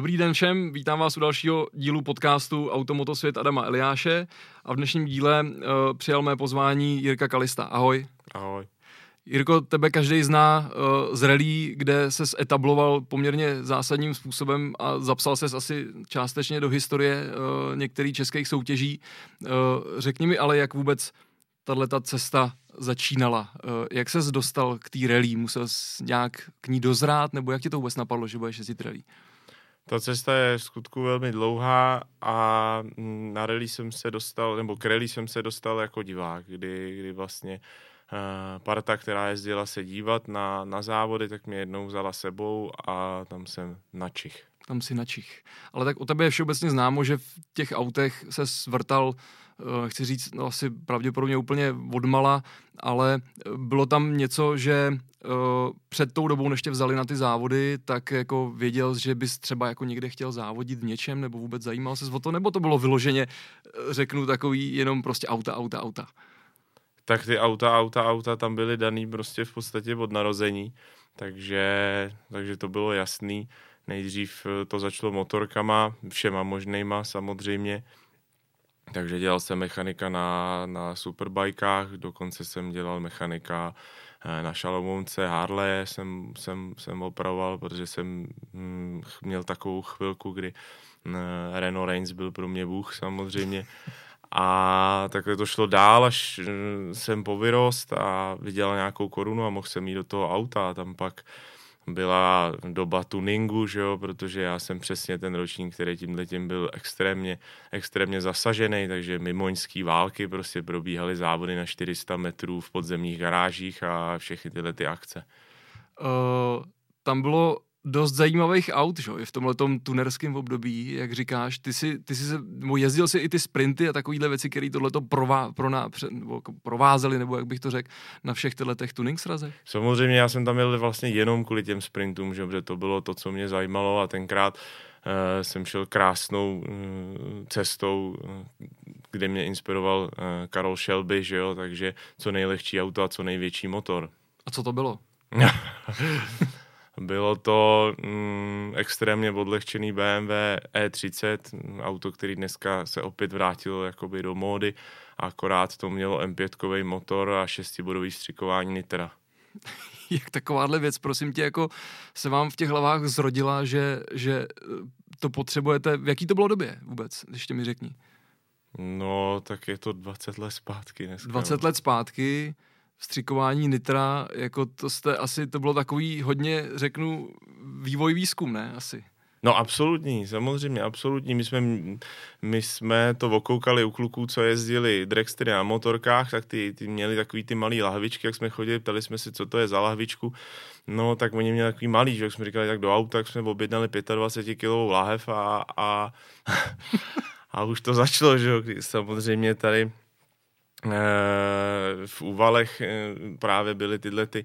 Dobrý den všem, vítám vás u dalšího dílu podcastu Automotosvět Adama Eliáše a v dnešním díle uh, přijal mé pozvání Jirka Kalista. Ahoj. Ahoj. Jirko, tebe každý zná uh, z rally, kde se etabloval poměrně zásadním způsobem a zapsal ses asi částečně do historie uh, některých českých soutěží. Uh, řekni mi ale, jak vůbec tato cesta začínala. Uh, jak ses dostal k té rally? Musel jsi nějak k ní dozrát, nebo jak ti to vůbec napadlo, že budeš jezdit rally? Ta cesta je v skutku velmi dlouhá a na rally jsem se dostal, nebo k rally jsem se dostal jako divák, kdy, kdy vlastně uh, parta, která jezdila se dívat na, na závody, tak mě jednou vzala sebou a tam jsem na Čich. Tam si na Čich. Ale tak o tebe je všeobecně známo, že v těch autech se svrtal chci říct, no asi pravděpodobně úplně odmala, ale eh, bylo tam něco, že uh, před tou dobou, než tě vzali na ty závody, tak jako věděl, že bys třeba jako někde chtěl závodit v něčem, nebo vůbec zajímal se o to, nebo to bylo vyloženě, řeknu, takový jenom prostě auta, auta, auta? Tak ty auta, auta, auta tam byly daný prostě v podstatě od narození, takže, takže to bylo jasný. Nejdřív to začalo motorkama, všema možnýma samozřejmě, takže dělal jsem mechanika na, na superbajkách, dokonce jsem dělal mechanika eh, na šalomounce, Harley jsem, jsem, jsem opravoval, protože jsem hm, měl takovou chvilku, kdy hm, Renault Reigns byl pro mě bůh samozřejmě. A takhle to šlo dál, až hm, jsem povyrost a viděl nějakou korunu a mohl jsem jít do toho auta a tam pak byla doba tuningu, že jo, protože já jsem přesně ten ročník, který tímhle tím byl extrémně, extrémně zasažený, takže mimoňský války prostě probíhaly závody na 400 metrů v podzemních garážích a všechny tyhle ty akce. Uh, tam bylo dost zajímavých aut, že? i v tomhle tunerském období, jak říkáš. Ty jsi, ty jsi se, nebo jezdil si i ty sprinty a takovéhle věci, které tohleto prová, pro nebo jako provázely, nebo jak bych to řekl, na všech těchto těch tuning srazech? Samozřejmě já jsem tam jel vlastně jenom kvůli těm sprintům, že? protože to bylo to, co mě zajímalo a tenkrát uh, jsem šel krásnou uh, cestou, uh, kde mě inspiroval uh, Karol Shelby, že jo, takže co nejlehčí auto a co největší motor. A co to bylo? Bylo to mm, extrémně odlehčený BMW E30, auto, který dneska se opět vrátilo jakoby do módy, akorát to mělo M5 motor a šestibodový střikování nitra. Jak takováhle věc, prosím tě, jako se vám v těch hlavách zrodila, že, že to potřebujete, v jaký to bylo době vůbec, ještě mi řekni. No, tak je to 20 let zpátky dneska. 20 let zpátky, vstřikování nitra, jako to jste asi, to bylo takový hodně, řeknu, vývoj výzkum, ne? Asi. No absolutní, samozřejmě, absolutní. My jsme, my jsme to okoukali u kluků, co jezdili dragstery na motorkách, tak ty, ty měli takový ty malý lahvičky, jak jsme chodili, ptali jsme si, co to je za lahvičku. No, tak oni měli takový malý, že jak jsme říkali, tak do auta, tak jsme objednali 25 kg lahev a, a, a už to začalo, že jo, samozřejmě tady v úvalech eh, právě byly tyhle ty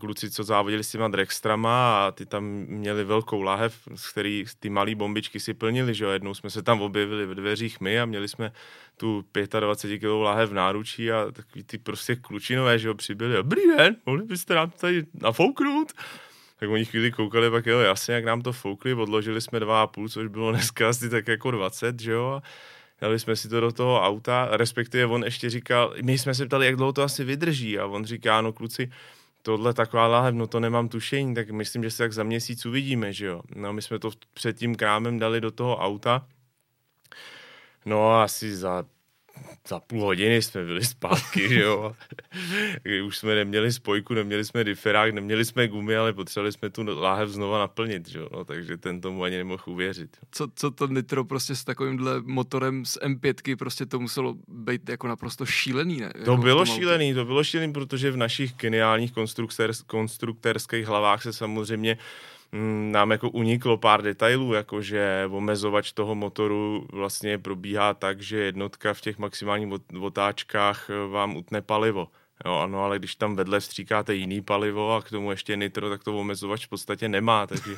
kluci, co závodili s těma Drextrama a ty tam měli velkou lahev, z který ty malé bombičky si plnili, že jo, jednou jsme se tam objevili v dveřích my a měli jsme tu 25 kg lahev v náručí a takový ty prostě klučinové, že jo, přibyli, dobrý den, mohli byste nám tady nafouknout? tak oni chvíli koukali, pak jo, jasně, jak nám to foukli, odložili jsme 2,5, což bylo dneska asi tak jako 20, že jo, dali jsme si to do toho auta, respektive on ještě říkal, my jsme se ptali, jak dlouho to asi vydrží a on říká, no kluci, tohle taková láhev, no to nemám tušení, tak myslím, že se tak za měsíc uvidíme, že jo. No my jsme to před tím krámem dali do toho auta, no asi za za půl hodiny jsme byli zpátky, že jo. Už jsme neměli spojku, neměli jsme diferák, neměli jsme gumy, ale potřebovali jsme tu láhev znova naplnit, že jo. No, takže ten tomu ani nemohl uvěřit. Co, co to nitro prostě s takovýmhle motorem z M5 prostě to muselo být jako naprosto šílený, ne? To jako bylo šílený, to bylo šílený, protože v našich geniálních konstruktérských hlavách se samozřejmě nám jako uniklo pár detailů, jakože omezovač toho motoru vlastně probíhá tak, že jednotka v těch maximálních otáčkách eh, vám utne palivo. Jo, ano, ale když tam vedle stříkáte jiný palivo a k tomu ještě nitro, tak to omezovač v podstatě nemá, takže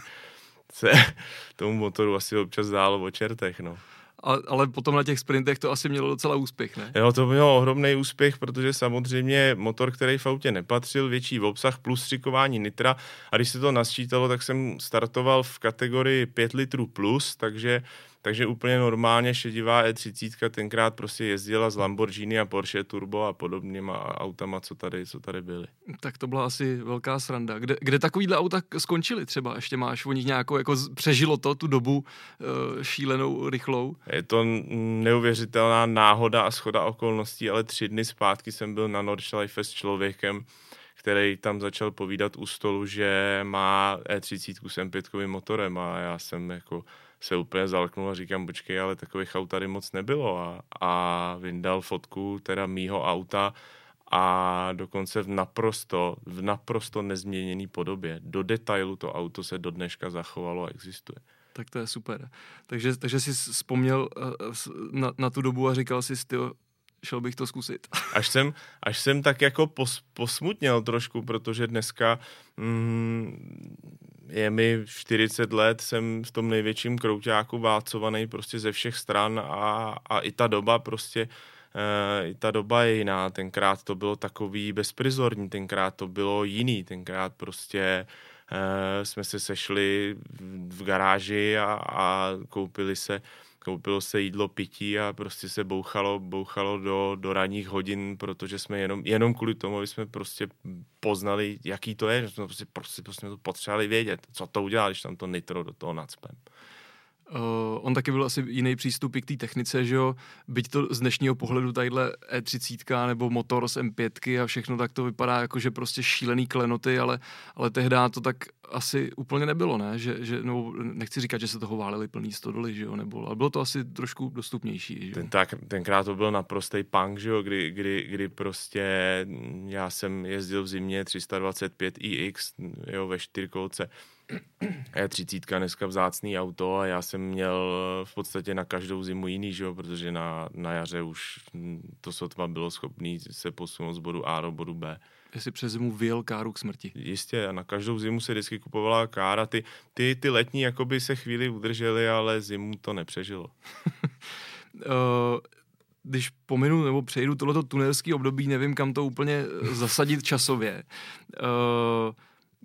se tomu motoru asi občas dálo o čertech, no. A, ale potom na těch sprintech to asi mělo docela úspěch, ne? Jo, to mělo ohromný úspěch, protože samozřejmě motor, který v autě nepatřil, větší obsah plus střikování nitra a když se to nasčítalo, tak jsem startoval v kategorii 5 litrů plus, takže takže úplně normálně šedivá E30 tenkrát prostě jezdila z Lamborghini a Porsche Turbo a podobnýma autama, co tady, co tady byly. Tak to byla asi velká sranda. Kde, kde takovýhle auta skončily třeba? Ještě máš o nich nějakou, jako přežilo to tu dobu uh, šílenou, rychlou? Je to neuvěřitelná náhoda a schoda okolností, ale tři dny zpátky jsem byl na Nordschleife s člověkem, který tam začal povídat u stolu, že má E30 s M5 motorem a já jsem jako se úplně zalknul a říkám, počkej, ale takových aut tady moc nebylo a, a vyndal fotku teda mýho auta a dokonce v naprosto, v naprosto nezměněný podobě. Do detailu to auto se do dneška zachovalo a existuje. Tak to je super. Takže, takže jsi vzpomněl uh, na, na tu dobu a říkal si, styl, šel bych to zkusit. Až jsem, až jsem tak jako pos, posmutněl trošku, protože dneska mm, je mi 40 let, jsem v tom největším krouťáku válcovaný prostě ze všech stran a, a i ta doba prostě Uh, i ta doba je jiná, tenkrát to bylo takový bezprizorní, tenkrát to bylo jiný, tenkrát prostě uh, jsme se sešli v garáži a, a koupili se koupilo se jídlo, pití a prostě se bouchalo, bouchalo do, do ranních hodin, protože jsme jenom, jenom kvůli tomu, aby jsme prostě poznali, jaký to je, že jsme prostě, prostě, prostě to potřebovali vědět, co to udělá, když tam to nitro do toho nadspem. Uh, on taky byl asi jiný přístup k té technice, že jo, byť to z dnešního pohledu tadyhle E30 nebo motor z M5 a všechno, tak to vypadá jako, že prostě šílený klenoty, ale, ale tehdy to tak asi úplně nebylo, ne, že, že no, nechci říkat, že se toho váleli plný stodoly, že jo, nebo, ale bylo to asi trošku dostupnější, že jo. Ten, tak, tenkrát to byl naprostý punk, že jo, kdy, kdy, kdy prostě já jsem jezdil v zimě 325 iX, jo, ve čtyřkolce, E30 dneska vzácný auto a já jsem měl v podstatě na každou zimu jiný, že jo, protože na, na jaře už to sotva bylo schopný se posunout z bodu A do bodu B. Jestli přes zimu vyjel káru k smrti. Jistě, a na každou zimu se vždycky kupovala kára. Ty, ty, ty letní jakoby se chvíli udržely, ale zimu to nepřežilo. uh když pominu nebo přejdu tohleto tunelský období, nevím, kam to úplně zasadit časově. Uh,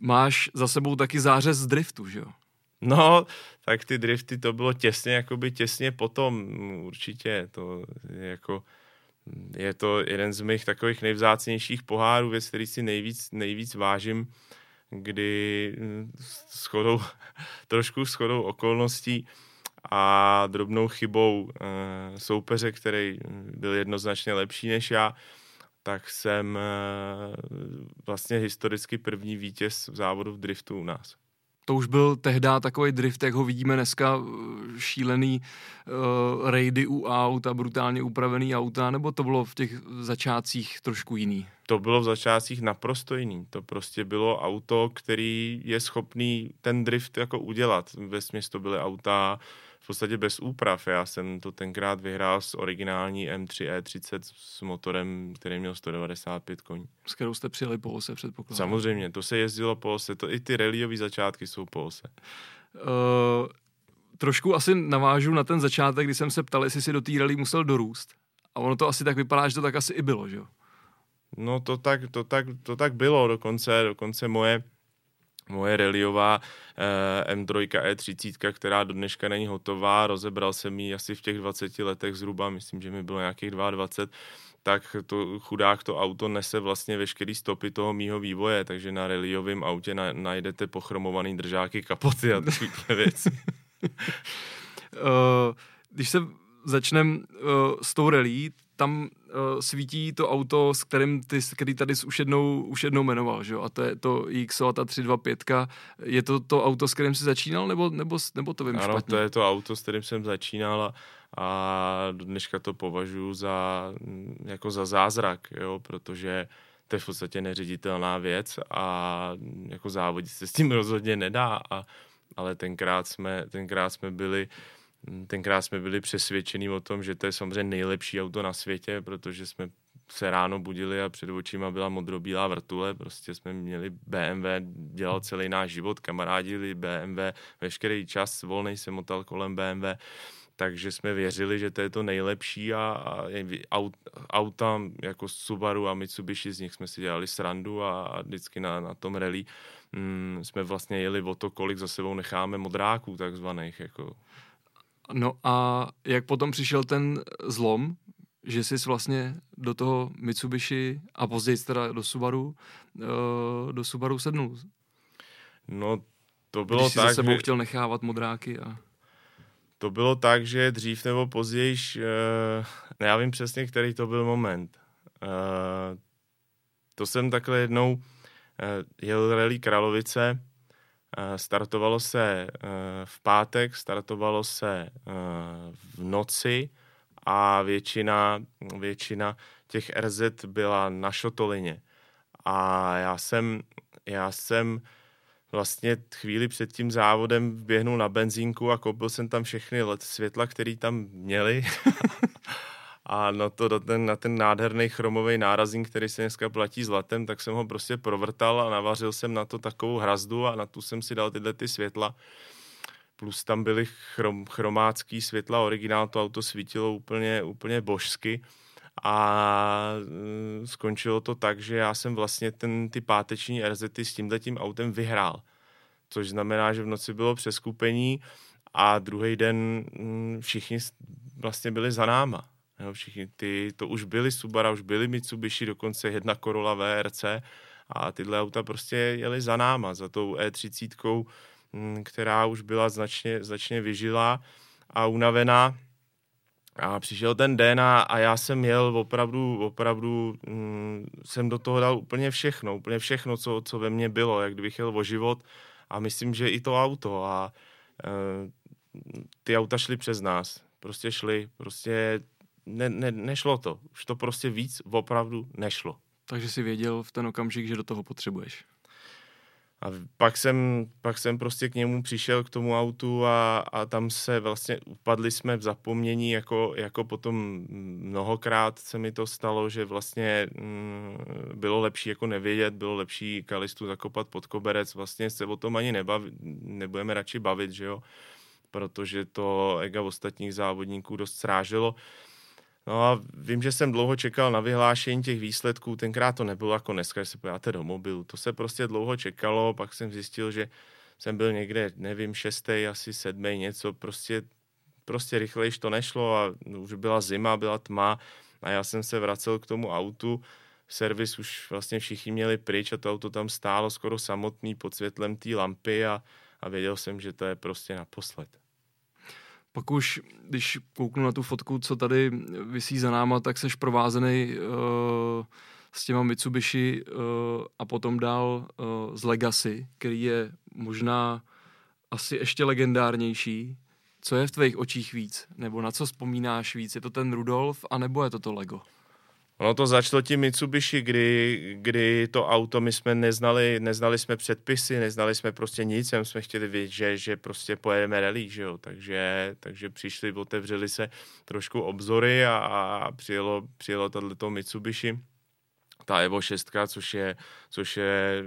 máš za sebou taky zářez z driftu, že jo? No, tak ty drifty to bylo těsně, jakoby těsně potom, určitě, to je jako, je to jeden z mých takových nejvzácnějších pohárů, věc, který si nejvíc, nejvíc vážím, kdy schodou, trošku schodou okolností a drobnou chybou e, soupeře, který byl jednoznačně lepší než já, tak jsem eh, vlastně historicky první vítěz v závodu v driftu u nás. To už byl tehdy takový drift, jak ho vidíme dneska, eh, šílený uh, rejdy u aut a brutálně upravený auta, nebo to bylo v těch začátcích trošku jiný? To bylo v začátcích naprosto jiný. To prostě bylo auto, který je schopný ten drift jako udělat. Ve to byly auta v podstatě bez úprav. Já jsem to tenkrát vyhrál s originální M3 E30 s motorem, který měl 195 koní. S kterou jste přijeli po ose, předpokládám. Samozřejmě, to se jezdilo po ose, to i ty rallyové začátky jsou po ose. Uh, trošku asi navážu na ten začátek, kdy jsem se ptal, jestli si do té rally musel dorůst. A ono to asi tak vypadá, že to tak asi i bylo, že jo? No to tak, to tak, to tak bylo, dokonce, dokonce moje moje reliová eh, M3 E30, která do dneška není hotová, rozebral jsem ji asi v těch 20 letech zhruba, myslím, že mi bylo nějakých 22, tak to chudák to auto nese vlastně veškerý stopy toho mýho vývoje, takže na reliovém autě na, najdete pochromovaný držáky, kapoty a takové věci. uh, když se začneme uh, s tou relí, tam uh, svítí to auto, s kterým ty, který tady už jednou, už jednou jmenoval, že jo? A to je to XO a ta 325. Je to to auto, s kterým jsi začínal, nebo, nebo, nebo to vím ano, špatně? to je to auto, s kterým jsem začínal a, a dneška to považuji za, jako za zázrak, jo? protože to je v podstatě neředitelná věc a jako závodit se s tím rozhodně nedá, a, ale tenkrát jsme, tenkrát jsme byli tenkrát jsme byli přesvědčení o tom, že to je samozřejmě nejlepší auto na světě, protože jsme se ráno budili a před očima byla modrobílá vrtule, prostě jsme měli BMW, dělal celý náš život, kamarádili BMW, veškerý čas volný se motal kolem BMW, takže jsme věřili, že to je to nejlepší a, a aut, auta jako Subaru a Mitsubishi, z nich jsme si dělali srandu a, a vždycky na, na tom rally mm, jsme vlastně jeli o to, kolik za sebou necháme modráků takzvaných. Jako. No a jak potom přišel ten zlom, že jsi vlastně do toho Mitsubishi a později teda do Subaru, uh, do Subaru sednul? No to bylo Když jsi tak, za sebou že... chtěl nechávat modráky a... To bylo tak, že dřív nebo později, uh, já vím přesně, který to byl moment. Uh, to jsem takhle jednou uh, jel rally Kralovice, startovalo se uh, v pátek, startovalo se uh, v noci a většina, většina těch RZ byla na Šotolině. A já jsem, já jsem vlastně chvíli před tím závodem běhnul na benzínku a koupil jsem tam všechny let světla, které tam měli. a na, to, na, ten, na ten nádherný chromový nárazník, který se dneska platí zlatem, tak jsem ho prostě provrtal a navařil jsem na to takovou hrazdu a na tu jsem si dal tyhle ty světla. Plus tam byly chrom, chromácký světla, originál to auto svítilo úplně, úplně božsky a mm, skončilo to tak, že já jsem vlastně ten, ty páteční RZ s tímhletím autem vyhrál. Což znamená, že v noci bylo přeskupení a druhý den mm, všichni vlastně byli za náma. Jo, všichni ty, to už byly Subaru, už byly Mitsubishi, dokonce jedna Corolla VRC a tyhle auta prostě jeli za náma, za tou E30, mm, která už byla značně, značně vyžilá a unavená. A přišel ten den a, a já jsem jel opravdu, opravdu mm, jsem do toho dal úplně všechno, úplně všechno, co, co ve mně bylo, jak kdybych jel o život a myslím, že i to auto a e, ty auta šly přes nás, prostě šly, prostě ne, ne, nešlo to, už to prostě víc opravdu nešlo. Takže si věděl v ten okamžik, že do toho potřebuješ. A pak jsem, pak jsem prostě k němu přišel, k tomu autu a, a tam se vlastně upadli jsme v zapomnění, jako, jako potom mnohokrát se mi to stalo, že vlastně mm, bylo lepší jako nevědět, bylo lepší kalistu zakopat pod koberec, vlastně se o tom ani nebaví, nebudeme radši bavit, že jo, protože to ega ostatních závodníků dost sráželo. No a vím, že jsem dlouho čekal na vyhlášení těch výsledků, tenkrát to nebylo jako dneska, že se pojáte do mobilu, to se prostě dlouho čekalo, pak jsem zjistil, že jsem byl někde, nevím, šestý, asi sedmý, něco, prostě, prostě rychlejš to nešlo a už byla zima, byla tma a já jsem se vracel k tomu autu, servis už vlastně všichni měli pryč a to auto tam stálo skoro samotný pod světlem té lampy a, a věděl jsem, že to je prostě naposled. Pak už, když kouknu na tu fotku, co tady vysí za náma, tak seš provázený uh, s těma Mitsubishi uh, a potom dál uh, z Legacy, který je možná asi ještě legendárnější. Co je v tvých očích víc? Nebo na co vzpomínáš víc? Je to ten Rudolf, anebo je to to Lego? Ono to začalo tím Mitsubishi, kdy, kdy to auto my jsme neznali, neznali jsme předpisy, neznali jsme prostě nic, jen jsme chtěli vědět, že, že prostě pojedeme rally, že jo, takže, takže přišli, otevřeli se trošku obzory a, a přijelo, přijelo tohleto Mitsubishi ta Evo 6, což je, což je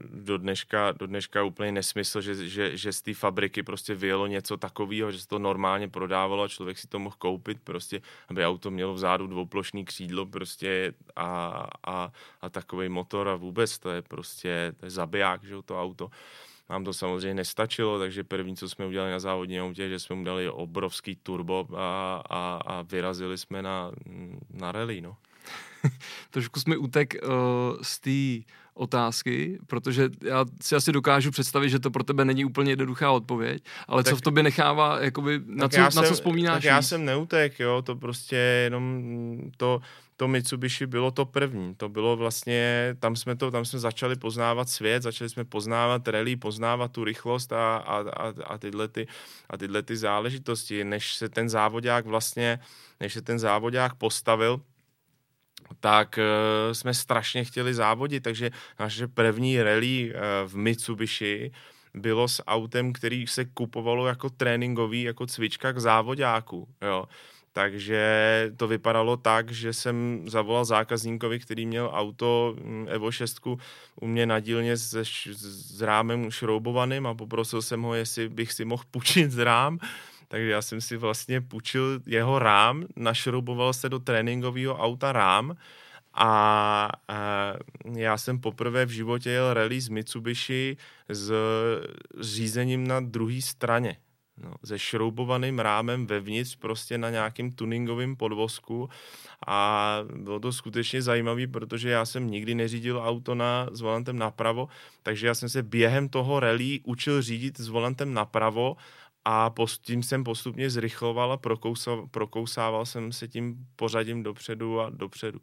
do dneška, do dneška úplně nesmysl, že, že, že z té fabriky prostě vyjelo něco takového, že se to normálně prodávalo a člověk si to mohl koupit, prostě, aby auto mělo vzadu dvouplošný křídlo prostě a, a, a takový motor a vůbec to je prostě to je zabiják, že to auto. Nám to samozřejmě nestačilo, takže první, co jsme udělali na závodní autě, že jsme mu dali obrovský turbo a, a, a vyrazili jsme na, na rally, no. trošku jsme utek uh, z té otázky, protože já si asi dokážu představit, že to pro tebe není úplně jednoduchá odpověď, ale tak, co v tobě nechává, jakoby, na, co, jsem, na co vzpomínáš? Tak já jsem neutek, jo, to prostě jenom to, to Mitsubishi bylo to první, to bylo vlastně, tam jsme to, tam jsme začali poznávat svět, začali jsme poznávat rally, poznávat tu rychlost a, a, a, a, tyhle, ty, a tyhle ty záležitosti, než se ten závodák vlastně, než se ten závodák postavil, tak uh, jsme strašně chtěli závodit, takže naše první rally uh, v Mitsubishi bylo s autem, který se kupovalo jako tréninkový, jako cvička k závodáku, jo. Takže to vypadalo tak, že jsem zavolal zákazníkovi, který měl auto mm, Evo 6 u mě na dílně s, s rámem šroubovaným a poprosil jsem ho, jestli bych si mohl půjčit z rám takže já jsem si vlastně půjčil jeho rám, našrouboval se do tréninkového auta rám a, a já jsem poprvé v životě jel rally z Mitsubishi s řízením na druhé straně. No, se šroubovaným rámem vevnitř prostě na nějakým tuningovém podvozku a bylo to skutečně zajímavé, protože já jsem nikdy neřídil auto na, s volantem napravo, takže já jsem se během toho rally učil řídit s volantem napravo a tím jsem postupně zrychloval a prokousával, prokousával jsem se tím pořadím dopředu a dopředu.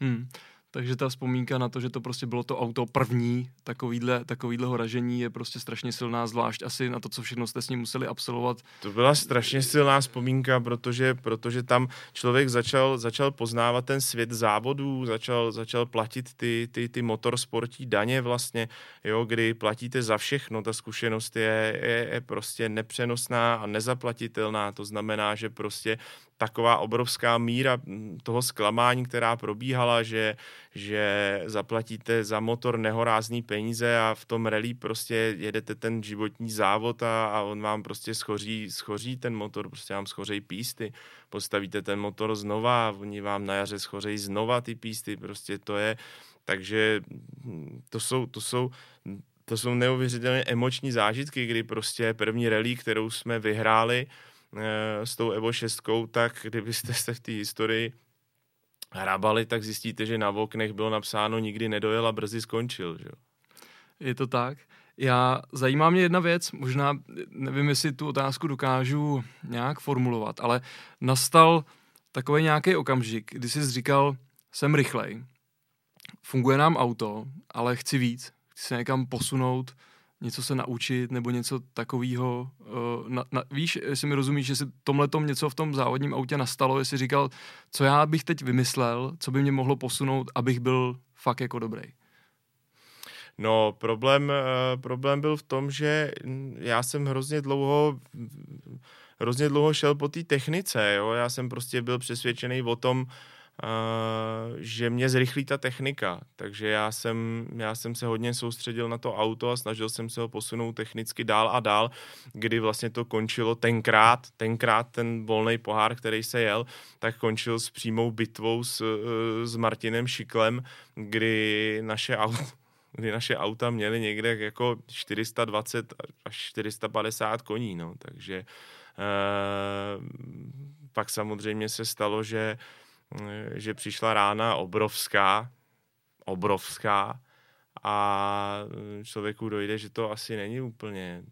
Hmm. Takže ta vzpomínka na to, že to prostě bylo to auto první, takovýhle, takovýhle ražení je prostě strašně silná, zvlášť asi na to, co všechno jste s ním museli absolvovat. To byla strašně silná vzpomínka, protože, protože tam člověk začal, začal poznávat ten svět závodů, začal, začal platit ty, ty, ty motorsportí daně vlastně, jo, kdy platíte za všechno, ta zkušenost je, je, je prostě nepřenosná a nezaplatitelná, to znamená, že prostě taková obrovská míra toho zklamání, která probíhala, že, že zaplatíte za motor nehorázný peníze a v tom rally prostě jedete ten životní závod a, a on vám prostě schoří, schoří ten motor, prostě vám schoří písty, postavíte ten motor znova a oni vám na jaře schoří znova ty písty, prostě to je, takže to jsou, to jsou to jsou neuvěřitelně emoční zážitky, kdy prostě první rally, kterou jsme vyhráli, s tou Evo 6, tak kdybyste se v té historii hrabali, tak zjistíte, že na oknech bylo napsáno nikdy nedojel a brzy skončil. Že? Je to tak. Já, zajímá mě jedna věc, možná nevím, jestli tu otázku dokážu nějak formulovat, ale nastal takový nějaký okamžik, kdy jsi říkal, jsem rychlej, funguje nám auto, ale chci víc, chci se někam posunout, něco se naučit nebo něco takového. Uh, na, na, víš, jestli mi rozumíš, že si tomhle něco v tom závodním autě nastalo, jestli říkal, co já bych teď vymyslel, co by mě mohlo posunout, abych byl fakt jako dobrý. No, problém, uh, problém byl v tom, že já jsem hrozně dlouho hrozně dlouho šel po té technice, jo? já jsem prostě byl přesvědčený o tom, že mě zrychlí ta technika, takže já jsem, já jsem se hodně soustředil na to auto a snažil jsem se ho posunout technicky dál a dál, kdy vlastně to končilo tenkrát, tenkrát ten volný pohár, který se jel, tak končil s přímou bitvou s, s Martinem Šiklem, kdy naše auto, kdy naše auta měly někde jako 420 až 450 koní, no, takže uh, pak samozřejmě se stalo, že že přišla rána obrovská, obrovská a člověku dojde, že to asi není úplně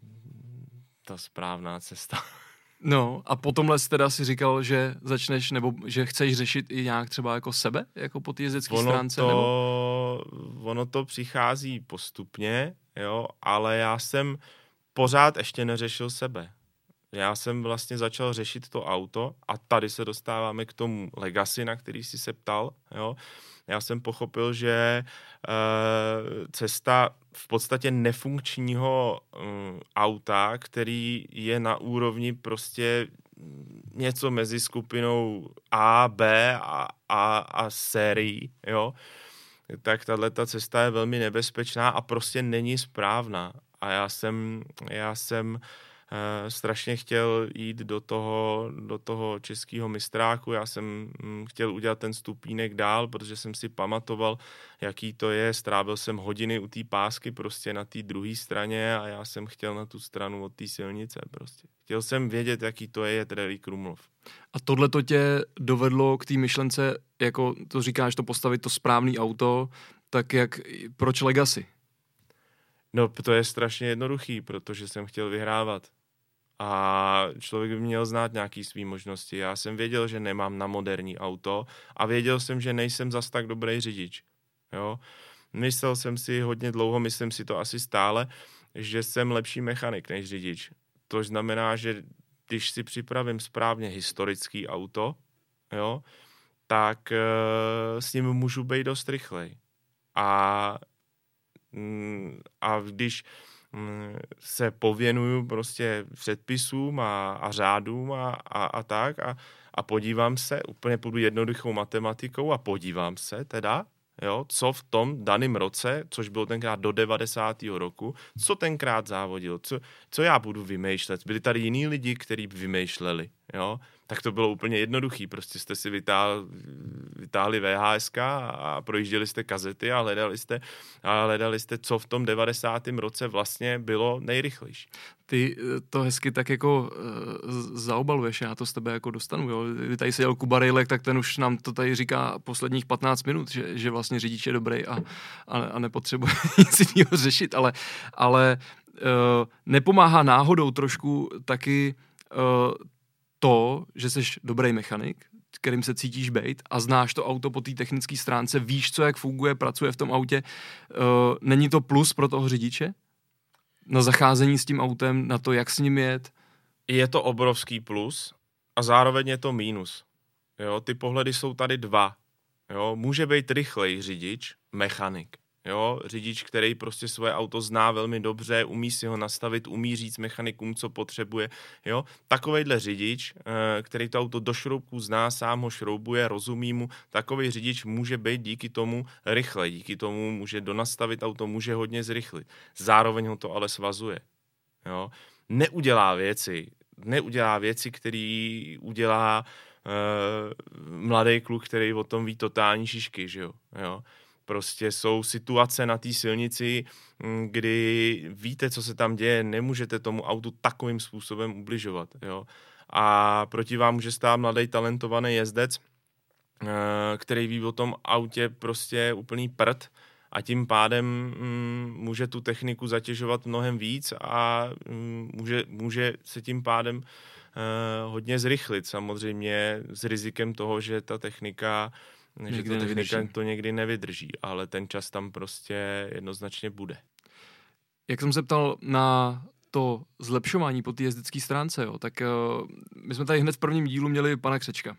ta správná cesta. No a potom jsi teda si říkal, že začneš, nebo že chceš řešit i nějak třeba jako sebe, jako po té jezdecké stránce? To, nebo? Ono to přichází postupně, jo, ale já jsem pořád ještě neřešil sebe já jsem vlastně začal řešit to auto a tady se dostáváme k tomu legacy, na který jsi se ptal, jo. Já jsem pochopil, že e, cesta v podstatě nefunkčního e, auta, který je na úrovni prostě něco mezi skupinou A, B a, a, a sérií, jo, tak tahle ta cesta je velmi nebezpečná a prostě není správná. A já jsem, já jsem Eh, strašně chtěl jít do toho, do toho českého mistráku. Já jsem hm, chtěl udělat ten stupínek dál, protože jsem si pamatoval, jaký to je. Strávil jsem hodiny u té pásky prostě na té druhé straně a já jsem chtěl na tu stranu od té silnice prostě. Chtěl jsem vědět, jaký to je Rally Krumlov. A tohle to tě dovedlo k té myšlence, jako to říkáš, to postavit to správné auto, tak jak, proč Legacy? No, to je strašně jednoduchý, protože jsem chtěl vyhrávat a člověk by měl znát nějaký svý možnosti. Já jsem věděl, že nemám na moderní auto a věděl jsem, že nejsem zas tak dobrý řidič. Jo? Myslel jsem si hodně dlouho, myslím si to asi stále, že jsem lepší mechanik než řidič. To znamená, že když si připravím správně historický auto, jo, tak e, s ním můžu být dost rychlej. A, mm, a když se pověnuju prostě předpisům a, a řádům a, a, a tak a, a podívám se, úplně půjdu jednoduchou matematikou a podívám se teda, jo, co v tom daném roce, což bylo tenkrát do 90. roku, co tenkrát závodil, co, co já budu vymýšlet. Byli tady jiní lidi, kteří vymýšleli, jo, tak to bylo úplně jednoduchý. Prostě jste si vytáhli, vytáhli VHS a projížděli jste kazety a hledali jste, a hledali jste, co v tom 90. roce vlastně bylo nejrychlejší. Ty eh, to hezky tak jako uh, zaobaluješ, já to z tebe jako dostanu. Jo. Vy tady seděl Kuba Rejlek, tak ten už nám to tady říká posledních 15 minut, že, že vlastně řidič je dobrý a, a, a nepotřebuje nic jiného řešit, ale, ale uh, nepomáhá náhodou trošku taky to, že jsi dobrý mechanik, kterým se cítíš být a znáš to auto po té technické stránce, víš, co jak funguje, pracuje v tom autě, uh, není to plus pro toho řidiče? Na zacházení s tím autem, na to, jak s ním jet? Je to obrovský plus a zároveň je to mínus. Jo, ty pohledy jsou tady dva. Jo, může být rychlej řidič, mechanik. Jo, řidič, který prostě svoje auto zná velmi dobře, umí si ho nastavit, umí říct mechanikům, co potřebuje. Jo, takovejhle řidič, eh, který to auto do šroubků zná, sám ho šroubuje, rozumí mu, takový řidič může být díky tomu rychle, díky tomu může donastavit auto, může hodně zrychlit. Zároveň ho to ale svazuje. Jo, neudělá věci, neudělá věci, který udělá uh, mladý kluk, který o tom ví totální šišky, že jo. jo Prostě jsou situace na té silnici, mm, kdy víte, co se tam děje, nemůžete tomu autu takovým způsobem ubližovat. Jo? A proti vám může stát mladý talentovaný jezdec, eh, který ví o tom autě prostě úplný prd a tím pádem mm, může tu techniku zatěžovat mnohem víc a mm, může, může se tím pádem uh, hodně zrychlit. Samozřejmě s rizikem toho, že ta technika že to technika to někdy nevydrží, ale ten čas tam prostě jednoznačně bude. Jak jsem se ptal na to zlepšování po té jezdecké stránce, jo, tak uh, my jsme tady hned v prvním dílu měli pana Křečka.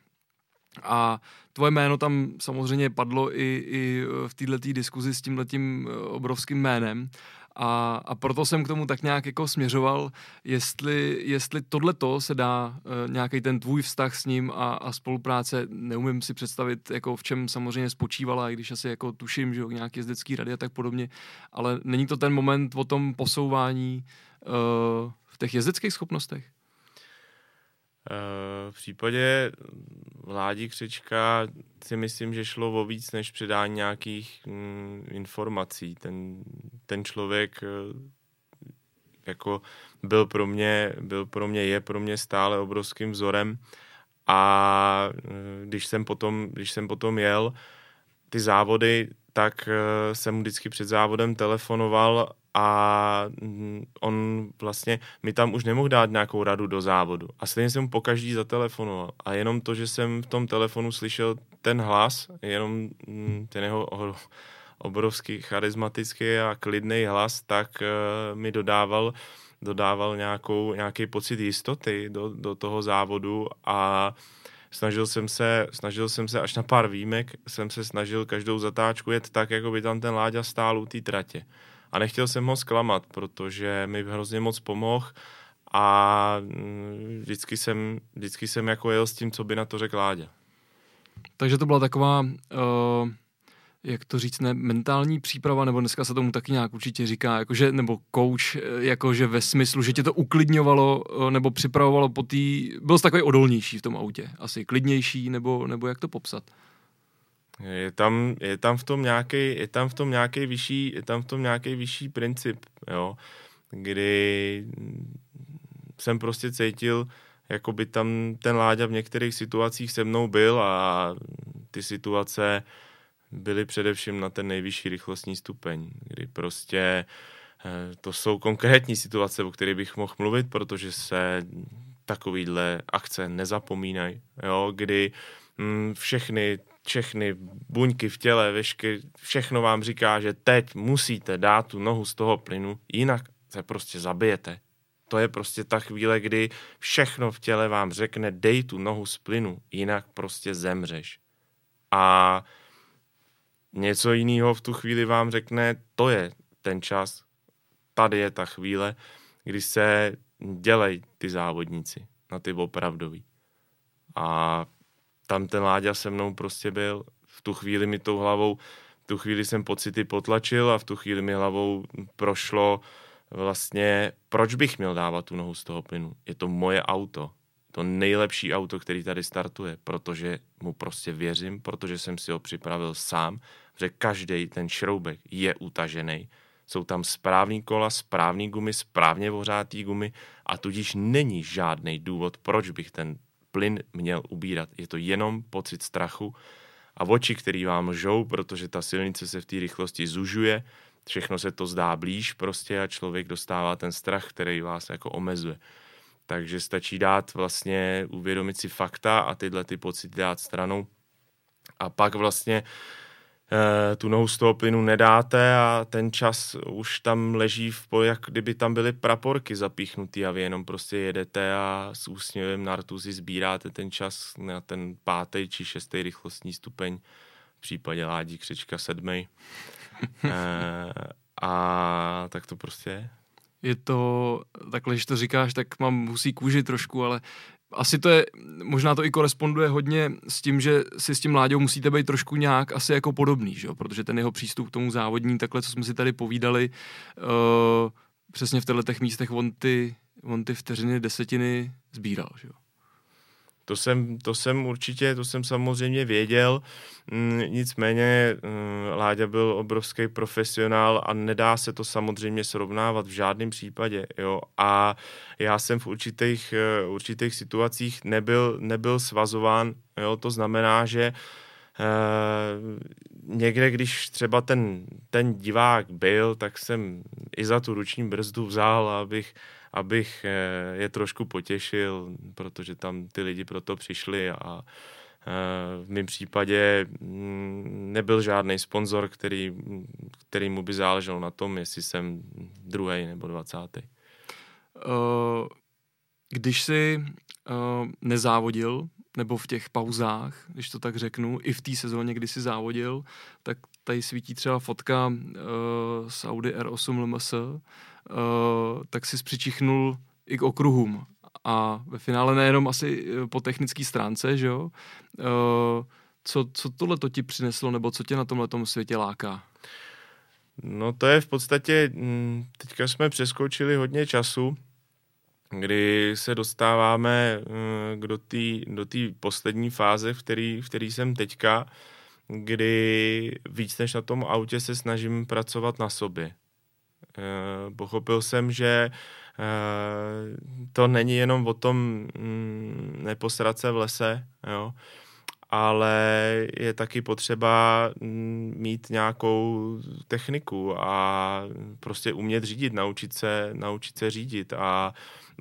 A tvoje jméno tam samozřejmě padlo i, i v této diskuzi s tímhletím eh, obrovským jménem. A, a proto jsem k tomu tak nějak jako směřoval, jestli, jestli tohleto se dá uh, eh, nějaký ten tvůj vztah s ním a, a spolupráce, neumím si představit, jako v čem samozřejmě spočívala, i když asi jako tuším, že jo, nějaký jezdecký rady a tak podobně, ale není to ten moment o tom posouvání uh, v těch jezdeckých schopnostech? Eh, v případě Vládi Křečka si myslím, že šlo o víc než předání nějakých mm, informací. Ten, ten člověk eh, jako byl pro mě, byl pro mě, je pro mě stále obrovským vzorem a eh, když jsem potom, když jsem potom jel ty závody, tak jsem mu vždycky před závodem telefonoval a mm, on vlastně mi tam už nemohl dát nějakou radu do závodu. A stejně jsem mu pokaždý zatelefonoval. A jenom to, že jsem v tom telefonu slyšel ten hlas, jenom mm, ten jeho obrovský charismatický a klidný hlas, tak uh, mi dodával dodával nějakou, nějaký pocit jistoty do, do toho závodu a snažil jsem se, snažil jsem se až na pár výjimek, jsem se snažil každou zatáčku jet tak, jako by tam ten Láďa stál u té tratě. A nechtěl jsem ho zklamat, protože mi hrozně moc pomohl a mm, vždycky jsem, vždycky jsem jako jel s tím, co by na to řekl Láďa. Takže to byla taková, uh, jak to říct, ne, mentální příprava, nebo dneska se tomu taky nějak určitě říká, jakože, nebo coach, jakože ve smyslu, že tě to uklidňovalo, uh, nebo připravovalo po té, byl jsi takový odolnější v tom autě, asi klidnější, nebo, nebo jak to popsat? Je tam, je tam v tom nějaký, je tam v tom nějaký vyšší, je tam v tom nějaký vyšší princip, jo, kdy jsem prostě cítil, jako by tam ten Láďa v některých situacích se mnou byl a ty situace byly především na ten nejvyšší rychlostní stupeň, kdy prostě eh, to jsou konkrétní situace, o kterých bych mohl mluvit, protože se takovýhle akce nezapomínají, jo, kdy mm, všechny všechny buňky v těle, vešky, všechno vám říká, že teď musíte dát tu nohu z toho plynu, jinak se prostě zabijete. To je prostě ta chvíle, kdy všechno v těle vám řekne, dej tu nohu z plynu, jinak prostě zemřeš. A něco jiného v tu chvíli vám řekne, to je ten čas, tady je ta chvíle, kdy se dělej ty závodníci na ty opravdový. A tam ten Láďa se mnou prostě byl. V tu chvíli mi tou hlavou v tu chvíli jsem pocity potlačil a v tu chvíli mi hlavou prošlo vlastně, proč bych měl dávat tu nohu z toho plynu. Je to moje auto, to nejlepší auto, který tady startuje, protože mu prostě věřím, protože jsem si ho připravil sám, že každý ten šroubek je utažený, jsou tam správný kola, správný gumy, správně ohřátý gumy a tudíž není žádný důvod, proč bych ten plyn měl ubírat. Je to jenom pocit strachu a oči, který vám lžou, protože ta silnice se v té rychlosti zužuje, všechno se to zdá blíž prostě a člověk dostává ten strach, který vás jako omezuje. Takže stačí dát vlastně, uvědomit si fakta a tyhle ty pocity dát stranou. A pak vlastně e, tu nohu z toho plynu nedáte a ten čas už tam leží v poli, jak kdyby tam byly praporky zapíchnutý a vy jenom prostě jedete a s úsměvem na rtu si sbíráte ten čas na ten pátý či šestý rychlostní stupeň, v případě ládí křečka sedmý. e, a tak to prostě je je to, takhle, když to říkáš, tak mám husí kůži trošku, ale asi to je, možná to i koresponduje hodně s tím, že si s tím Láďou musíte být trošku nějak asi jako podobný, že jo? protože ten jeho přístup k tomu závodní, takhle, co jsme si tady povídali, uh, přesně v těchto místech on ty, on ty vteřiny, desetiny sbíral. Že jo? To jsem, to jsem určitě, to jsem samozřejmě věděl, mm, nicméně mm, Láďa byl obrovský profesionál a nedá se to samozřejmě srovnávat v žádném případě, jo, a já jsem v určitých, eh, určitých situacích nebyl, nebyl svazován, jo, to znamená, že Uh, někde, když třeba ten, ten divák byl, tak jsem i za tu ruční brzdu vzal, abych, abych eh, je trošku potěšil, protože tam ty lidi proto přišli a eh, v mém případě mm, nebyl žádný sponzor, který, který mu by záležel na tom, jestli jsem druhý nebo dvacátý. Když jsi nezávodil, nebo v těch pauzách, když to tak řeknu, i v té sezóně, kdy jsi závodil, tak tady svítí třeba fotka uh, z Audi R8 LMS, uh, tak si přičichnul i k okruhům. A ve finále nejenom asi eh, po technické stránce, že jo? Uh, co, co tohle to ti přineslo, nebo co tě na tomhle světě láká? No to je v podstatě, hm, teďka jsme přeskočili hodně času, kdy se dostáváme do té do poslední fáze, v který, v který jsem teďka, kdy víc než na tom autě se snažím pracovat na sobě. Eh, pochopil jsem, že eh, to není jenom o tom mm, neposrat se v lese, jo, ale je taky potřeba mm, mít nějakou techniku a prostě umět řídit, naučit se, naučit se řídit a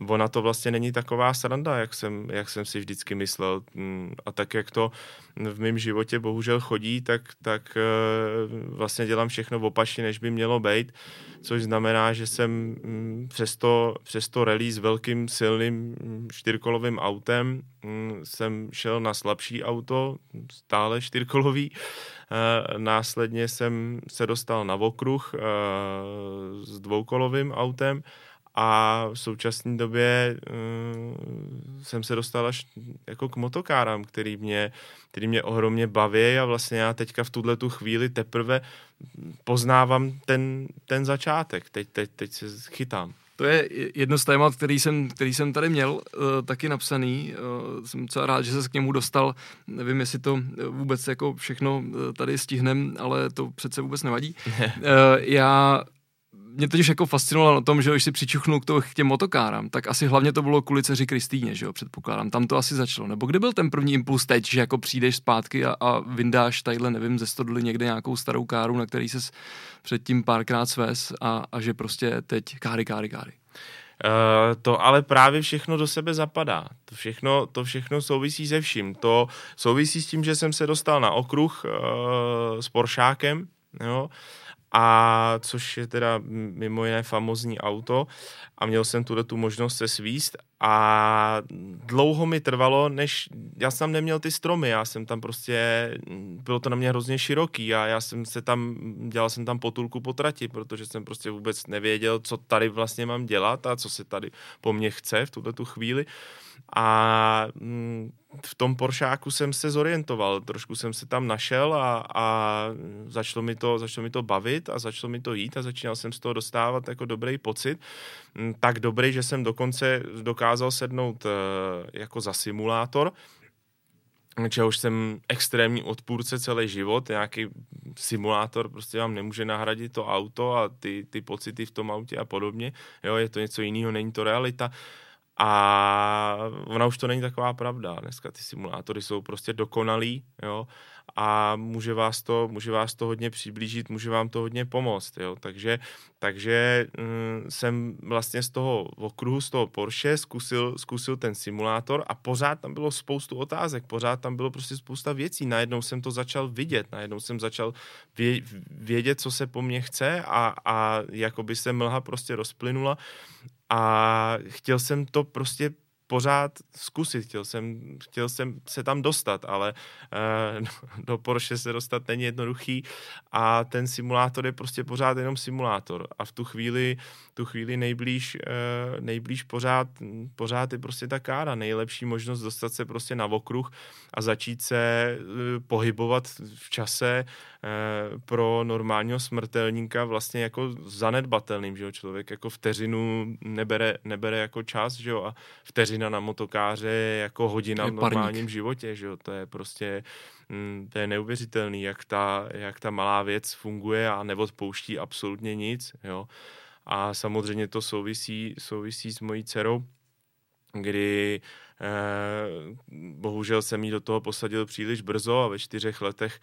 ona to vlastně není taková sranda, jak jsem, jak jsem si vždycky myslel. Mm, a tak, jak to v mém životě bohužel chodí, tak, tak eh, vlastně dělám všechno opačně, než by mělo být, což znamená, že jsem mm, přes to, přes to rally s velkým silným mm, čtyřkolovým autem jsem šel na slabší auto, stále čtyřkolový, eh, Následně jsem se dostal na okruh eh, s dvoukolovým autem a v současné době uh, jsem se dostal až jako k motokárám, který mě, který mě ohromně baví a vlastně já teďka v tuhle tu chvíli teprve poznávám ten, ten začátek. Teď, teď, teď se chytám. To je jedno z témat, který jsem, který jsem tady měl, uh, taky napsaný. Uh, jsem celá rád, že se k němu dostal. Nevím, jestli to vůbec jako všechno uh, tady stihnem, ale to přece vůbec nevadí. uh, já mě totiž jako fascinovalo na tom, že když si přičuchnul k, k těm motokárám, tak asi hlavně to bylo kvůli dceři Kristýně, že jo, předpokládám. Tam to asi začalo. Nebo kdy byl ten první impuls teď, že jako přijdeš zpátky a, a vyndáš tadyhle, nevím, ze stodoly někde nějakou starou káru, na který se předtím párkrát svez a, a že prostě teď káry, káry, káry. Uh, to ale právě všechno do sebe zapadá. To všechno, to všechno souvisí se vším. To souvisí s tím, že jsem se dostal na okruh uh, s Poršákem, jo, a což je teda mimo jiné famozní auto. A měl jsem tuhle tu možnost se svíst. A dlouho mi trvalo, než já jsem neměl ty stromy, já jsem tam prostě, bylo to na mě hrozně široký. A já jsem se tam, dělal jsem tam potulku po trati, protože jsem prostě vůbec nevěděl, co tady vlastně mám dělat a co se tady po mně chce v tuto tu chvíli. A mm, v tom Poršáku jsem se zorientoval, trošku jsem se tam našel a, a začalo, mi to, začalo mi to bavit a začalo mi to jít a začínal jsem z toho dostávat jako dobrý pocit. Mm, tak dobrý, že jsem dokonce dokázal sednout eh, jako za simulátor, čehož jsem extrémní odpůrce celý život, nějaký simulátor prostě vám nemůže nahradit to auto a ty, ty pocity v tom autě a podobně, jo, je to něco jiného, není to realita, a ona už to není taková pravda. Dneska ty simulátory jsou prostě dokonalý, jo, a může vás to, může vás to hodně přiblížit, může vám to hodně pomoct, jo. Takže, takže hm, jsem vlastně z toho okruhu, z toho Porsche zkusil, zkusil ten simulátor a pořád tam bylo spoustu otázek, pořád tam bylo prostě spousta věcí. Najednou jsem to začal vidět, najednou jsem začal vě, vědět, co se po mně chce a, a jakoby se mlha prostě rozplynula a chtěl jsem to prostě pořád zkusit, chtěl jsem, chtěl jsem se tam dostat, ale uh, do Porsche se dostat není jednoduchý a ten simulátor je prostě pořád jenom simulátor. A v tu chvíli, tu chvíli nejblíž, uh, nejblíž pořád, pořád je prostě ta kára, nejlepší možnost dostat se prostě na okruh a začít se uh, pohybovat v čase pro normálního smrtelníka vlastně jako zanedbatelným, že jo, člověk jako vteřinu nebere, nebere jako čas, že jo, a vteřina na motokáře je jako hodina v normálním parník. životě, že jo? To je prostě, mm, to je neuvěřitelný, jak ta, jak ta malá věc funguje a neodpouští absolutně nic, jo? A samozřejmě to souvisí, souvisí s mojí dcerou, kdy eh, bohužel jsem jí do toho posadil příliš brzo a ve čtyřech letech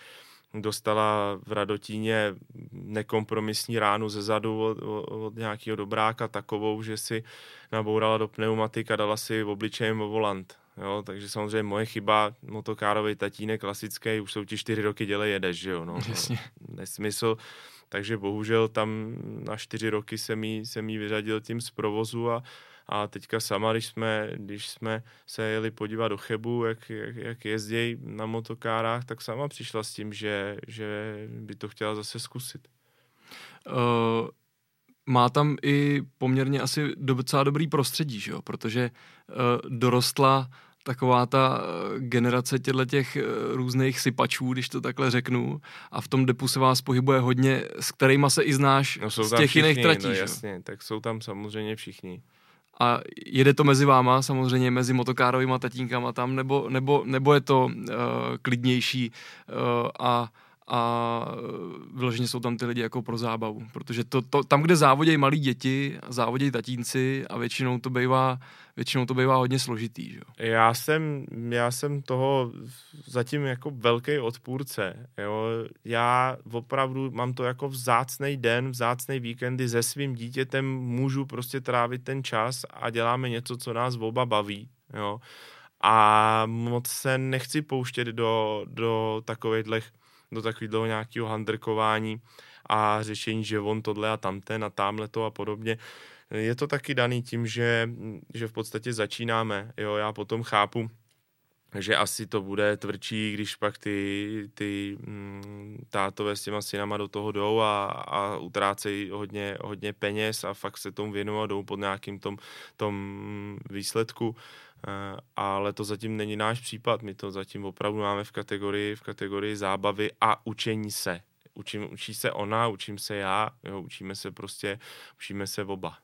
dostala v Radotíně nekompromisní ránu ze zadu od, od nějakého dobráka takovou, že si nabourala do pneumatik a dala si v obličejem volant. Jo, takže samozřejmě moje chyba, motokárový tatínek klasický, už jsou ti čtyři roky děle jedeš, že jo, no. Jasně. Nesmysl. Takže bohužel tam na čtyři roky jsem jí, jsem jí vyřadil tím z provozu a, a teďka sama, když jsme, když jsme se jeli podívat do Chebu, jak, jak, jak jezdí na motokárách, tak sama přišla s tím, že, že by to chtěla zase zkusit. Uh, má tam i poměrně asi docela dobrý prostředí, že jo? protože uh, dorostla taková ta generace těchto těch různých sypačů, když to takhle řeknu, a v tom depu se vás pohybuje hodně, s kterýma se i znáš no, z těch všichni, jiných tratí. No, jasně, tak jsou tam samozřejmě všichni a jede to mezi váma, samozřejmě mezi motokárovými tatínkama tam, nebo, nebo, nebo je to uh, klidnější uh, a a vyloženě jsou tam ty lidi jako pro zábavu, protože to, to, tam, kde závodějí malí děti, závodějí tatínci a většinou to bývá, většinou to bývá hodně složitý. Že? Já, jsem, já jsem toho zatím jako velký odpůrce. Jo? Já opravdu mám to jako vzácný den, vzácný víkendy se svým dítětem můžu prostě trávit ten čas a děláme něco, co nás oba baví. Jo? A moc se nechci pouštět do, do takových do takového nějakého handrkování a řešení, že on tohle a tamten a tamhle to a podobně. Je to taky daný tím, že, že v podstatě začínáme. Jo, já potom chápu, že asi to bude tvrdší, když pak ty, ty mm, tátové s těma synama do toho jdou a, a utrácejí hodně, hodně peněz a fakt se tomu věnují a jdou pod nějakým tom, tom výsledku. Eh, ale to zatím není náš případ. My to zatím opravdu máme v kategorii, v kategorii zábavy a učení se. Učím, učí se ona, učím se já, jo, učíme se prostě, učíme se oba.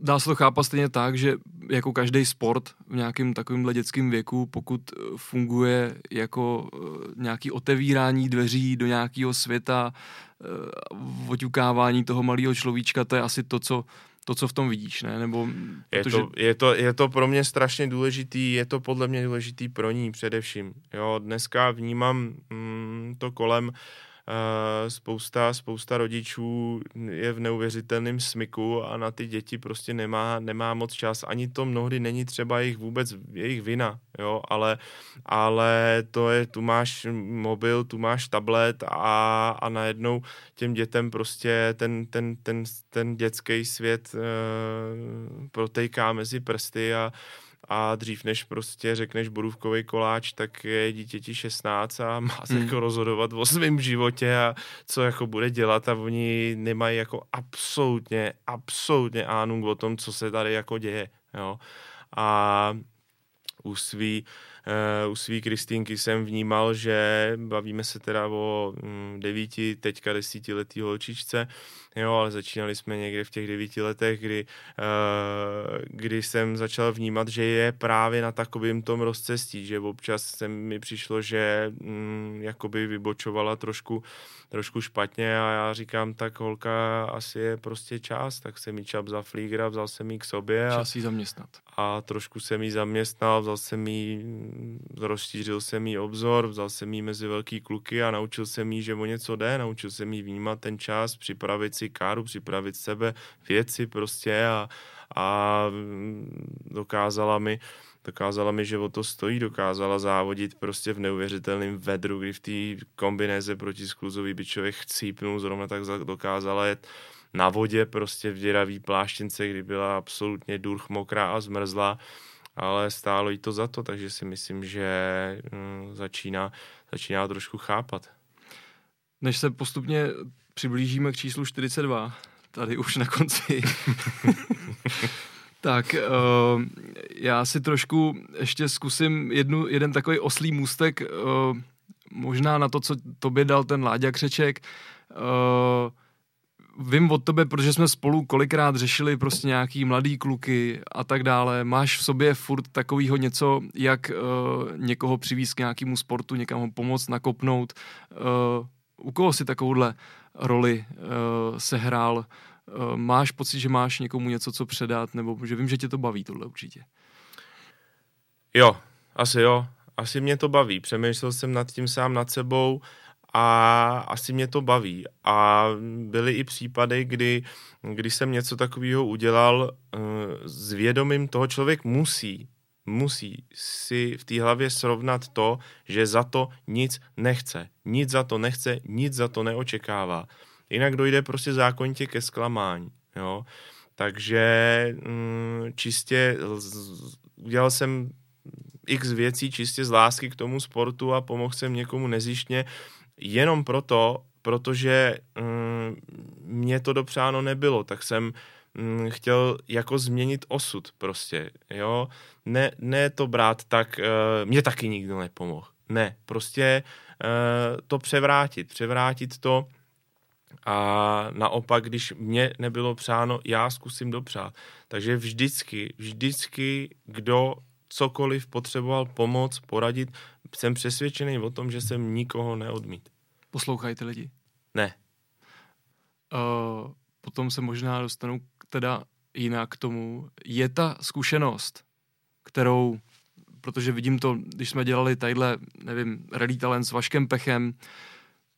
Dá se to chápat stejně tak, že jako každý sport v nějakém takovémhle dětském věku, pokud eh, funguje jako eh, nějaký otevírání dveří do nějakého světa, oťukávání toho malého človíčka, to je asi to, co to, co v tom vidíš, ne? Nebo, je, protože... to, je, to, je to pro mě strašně důležitý, je to podle mě důležitý pro ní především. Jo, dneska vnímám mm, to kolem Uh, spousta, spousta rodičů je v neuvěřitelném smyku a na ty děti prostě nemá, nemá moc čas. Ani to mnohdy není třeba jejich vůbec jejich vina, jo, ale, ale to je, tu máš mobil, tu máš tablet a, a najednou těm dětem prostě ten, ten, ten, ten dětský svět uh, protejká mezi prsty a, a dřív než prostě řekneš borůvkový koláč, tak je dítěti 16 a má se hmm. jako rozhodovat o svém životě a co jako bude dělat a oni nemají jako absolutně, absolutně ánung o tom, co se tady jako děje, jo. A u svý, uh, u svý Kristýnky jsem vnímal, že bavíme se teda o um, devíti, teďka desítiletý holčičce, jo, ale začínali jsme někde v těch devíti letech, kdy, uh, kdy jsem začal vnímat, že je právě na takovým tom rozcestí, že občas se mi přišlo, že um, jakoby vybočovala trošku, trošku špatně a já říkám, tak holka asi je prostě čas, tak jsem jí čap za flígra, vzal jsem jí k sobě. A, čas jí zaměstnat. A trošku jsem jí zaměstnal, vzal jsem jí, rozšířil jsem jí obzor, vzal jsem jí mezi velký kluky a naučil jsem jí, že o něco jde, naučil jsem jí vnímat ten čas, připravit si káru, připravit sebe, věci prostě a, a dokázala mi dokázala mi, že o to stojí, dokázala závodit prostě v neuvěřitelném vedru, kdy v té kombinéze proti skluzový bičově chcípnul, zrovna tak dokázala jet na vodě prostě v děravý pláštěnce, kdy byla absolutně durch mokrá a zmrzlá, ale stálo jí to za to, takže si myslím, že hm, začíná, začíná trošku chápat. Než se postupně přiblížíme k číslu 42, tady už na konci. tak uh, já si trošku ještě zkusím jednu, jeden takový oslý můstek, uh, možná na to, co tobě dal ten Láďa Křeček. Uh, vím od tebe, protože jsme spolu kolikrát řešili prostě nějaký mladý kluky a tak dále. Máš v sobě furt takovýho něco, jak uh, někoho přivízt k nějakému sportu, někam ho pomoct, nakopnout. Uh, u koho si takovouhle roli uh, sehrál? Uh, máš pocit, že máš někomu něco, co předat, nebo že vím, že tě to baví tohle určitě? Jo, asi jo. Asi mě to baví. Přemýšlel jsem nad tím sám nad sebou a asi mě to baví. A byly i případy, kdy, kdy jsem něco takového udělal uh, s vědomím toho člověk musí musí si v té hlavě srovnat to, že za to nic nechce. Nic za to nechce, nic za to neočekává. Jinak dojde prostě zákonitě ke zklamání. Jo? Takže mm, čistě udělal jsem x věcí čistě z lásky k tomu sportu a pomohl jsem někomu nezištně jenom proto, protože mm, mě to dopřáno nebylo, tak jsem chtěl jako změnit osud prostě, jo. Ne, ne to brát tak, uh, mě taky nikdo nepomohl. Ne, prostě uh, to převrátit, převrátit to a naopak, když mě nebylo přáno, já zkusím dopřát. Takže vždycky, vždycky, kdo cokoliv potřeboval pomoc, poradit, jsem přesvědčený o tom, že jsem nikoho neodmít. Poslouchajte lidi. Ne. Uh, potom se možná dostanu teda jinak k tomu. Je ta zkušenost, kterou, protože vidím to, když jsme dělali tadyhle, nevím, Rally Talent s Vaškem Pechem,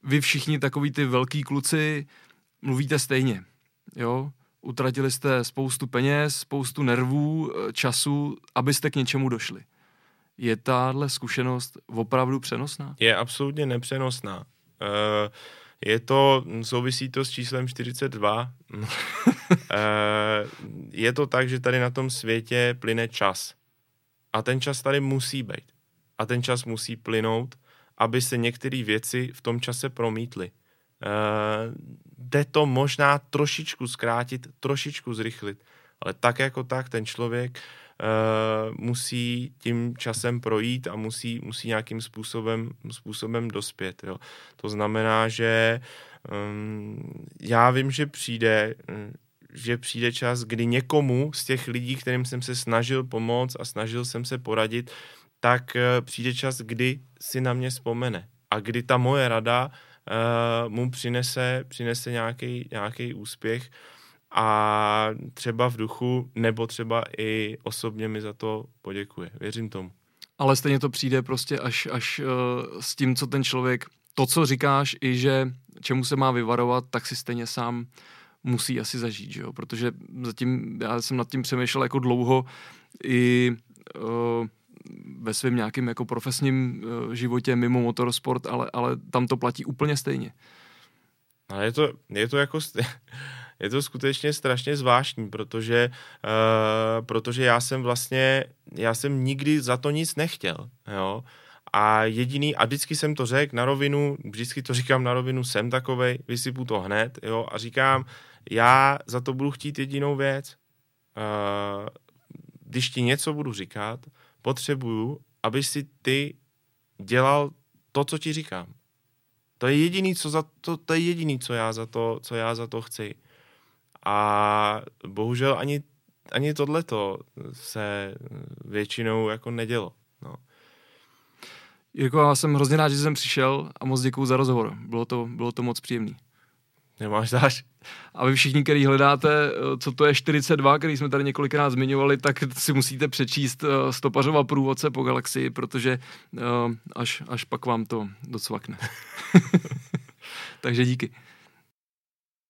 vy všichni takový ty velký kluci mluvíte stejně, jo? Utratili jste spoustu peněz, spoustu nervů, eh, času, abyste k něčemu došli. Je tahle zkušenost opravdu přenosná? Je absolutně nepřenosná. Uh, je to, souvisí to s číslem 42. eh, je to tak, že tady na tom světě plyne čas. A ten čas tady musí být. A ten čas musí plynout, aby se některé věci v tom čase promítly. Uh, jde to možná trošičku zkrátit, trošičku zrychlit, ale tak jako tak ten člověk uh, musí tím časem projít a musí, musí nějakým způsobem, způsobem dospět. Jo. To znamená, že um, já vím, že přijde, že přijde čas, kdy někomu z těch lidí, kterým jsem se snažil pomoct a snažil jsem se poradit, tak uh, přijde čas, kdy si na mě vzpomene a kdy ta moje rada uh, mu přinese, přinese nějaký, nějaký úspěch a třeba v duchu, nebo třeba i osobně mi za to poděkuje. Věřím tomu. Ale stejně to přijde prostě až, až uh, s tím, co ten člověk to, co říkáš, i že čemu se má vyvarovat, tak si stejně sám musí asi zažít, že jo? protože zatím já jsem nad tím přemýšlel jako dlouho i uh, ve svém nějakém jako profesním uh, životě mimo motorsport, ale, ale tam to platí úplně stejně. Ale je to, je to jako je to skutečně strašně zvláštní, protože, uh, protože já jsem vlastně, já jsem nikdy za to nic nechtěl, jo. A jediný, a vždycky jsem to řekl na rovinu, vždycky to říkám na rovinu, jsem takovej, vysypu to hned, jo, a říkám, já za to budu chtít jedinou věc. Uh, když ti něco budu říkat, potřebuju, aby si ty dělal to, co ti říkám. To je jediný, co za to, to je jediný, co já za to, co já za to chci. A bohužel ani, ani tohleto se většinou jako nedělo. No. Jirko, já jsem hrozně rád, že jsem přišel a moc děkuji za rozhovor. Bylo to, bylo to moc příjemný. Nemáš záš. A vy všichni, kteří hledáte, eh, co to je 42, který jsme tady několikrát zmiňovali, tak si musíte přečíst eh, stopařova průvodce po galaxii, protože eh, až, až pak vám to docvakne. Takže díky.